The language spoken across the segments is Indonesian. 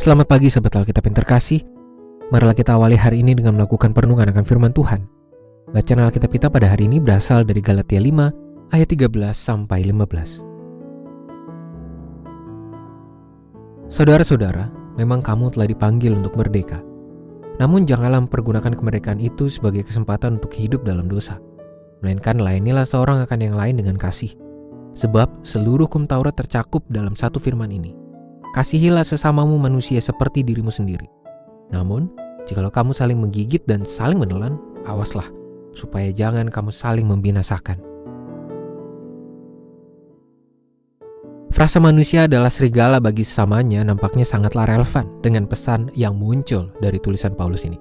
Selamat pagi sahabat Alkitab yang terkasih. Marilah kita awali hari ini dengan melakukan perenungan akan firman Tuhan. Bacaan Alkitab kita pada hari ini berasal dari Galatia 5 ayat 13 sampai 15. Saudara-saudara, memang kamu telah dipanggil untuk merdeka. Namun janganlah mempergunakan kemerdekaan itu sebagai kesempatan untuk hidup dalam dosa. Melainkan layanilah seorang akan yang lain dengan kasih. Sebab seluruh hukum Taurat tercakup dalam satu firman ini Kasihilah sesamamu manusia seperti dirimu sendiri. Namun, jikalau kamu saling menggigit dan saling menelan, awaslah, supaya jangan kamu saling membinasakan. Frasa manusia adalah serigala bagi sesamanya nampaknya sangatlah relevan dengan pesan yang muncul dari tulisan Paulus ini.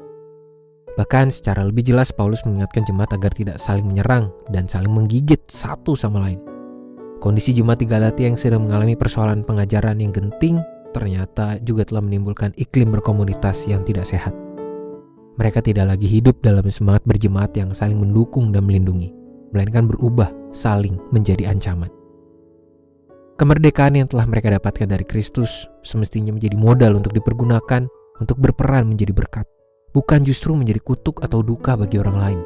Bahkan secara lebih jelas Paulus mengingatkan jemaat agar tidak saling menyerang dan saling menggigit satu sama lain. Kondisi jemaat di Galatia yang sedang mengalami persoalan pengajaran yang genting ternyata juga telah menimbulkan iklim berkomunitas yang tidak sehat. Mereka tidak lagi hidup dalam semangat berjemaat yang saling mendukung dan melindungi, melainkan berubah saling menjadi ancaman. Kemerdekaan yang telah mereka dapatkan dari Kristus semestinya menjadi modal untuk dipergunakan untuk berperan menjadi berkat, bukan justru menjadi kutuk atau duka bagi orang lain.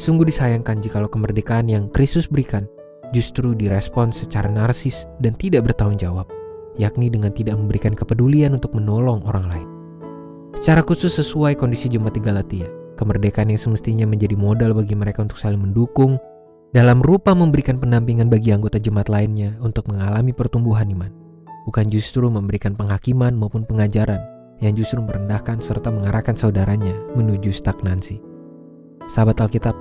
Sungguh disayangkan jikalau kemerdekaan yang Kristus berikan justru direspon secara narsis dan tidak bertanggung jawab, yakni dengan tidak memberikan kepedulian untuk menolong orang lain. Secara khusus sesuai kondisi jemaat di Galatia, kemerdekaan yang semestinya menjadi modal bagi mereka untuk saling mendukung dalam rupa memberikan pendampingan bagi anggota jemaat lainnya untuk mengalami pertumbuhan iman, bukan justru memberikan penghakiman maupun pengajaran yang justru merendahkan serta mengarahkan saudaranya menuju stagnansi. Sahabat Alkitab,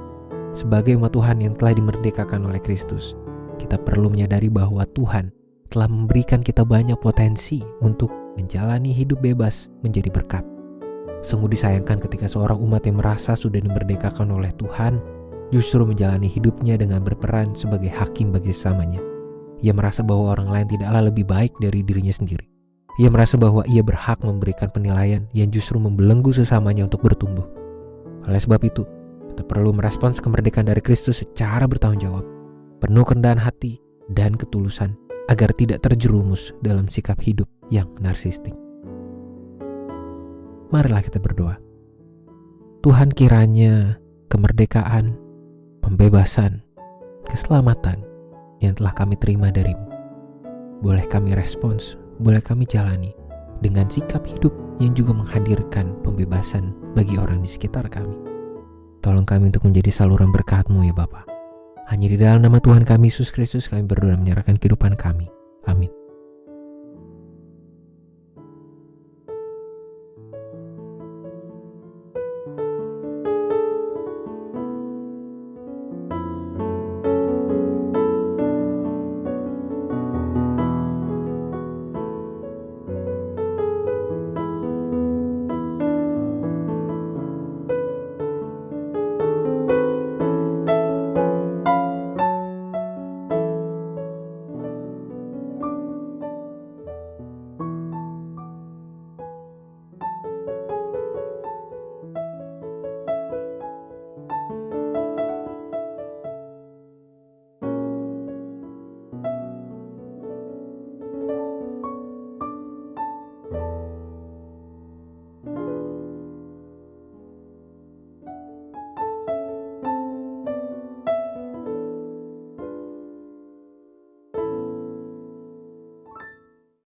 sebagai umat Tuhan yang telah dimerdekakan oleh Kristus, kita perlu menyadari bahwa Tuhan telah memberikan kita banyak potensi untuk menjalani hidup bebas menjadi berkat. Sungguh disayangkan ketika seorang umat yang merasa sudah dimerdekakan oleh Tuhan justru menjalani hidupnya dengan berperan sebagai hakim bagi sesamanya. Ia merasa bahwa orang lain tidaklah lebih baik dari dirinya sendiri. Ia merasa bahwa ia berhak memberikan penilaian yang justru membelenggu sesamanya untuk bertumbuh. Oleh sebab itu, kita perlu merespons kemerdekaan dari Kristus secara bertanggung jawab penuh kerendahan hati dan ketulusan agar tidak terjerumus dalam sikap hidup yang narsistik. Marilah kita berdoa. Tuhan kiranya kemerdekaan, pembebasan, keselamatan yang telah kami terima darimu. Boleh kami respons, boleh kami jalani dengan sikap hidup yang juga menghadirkan pembebasan bagi orang di sekitar kami. Tolong kami untuk menjadi saluran berkatmu ya Bapak. Hanya di dalam nama Tuhan kami Yesus Kristus kami berdoa menyerahkan kehidupan kami. Amin.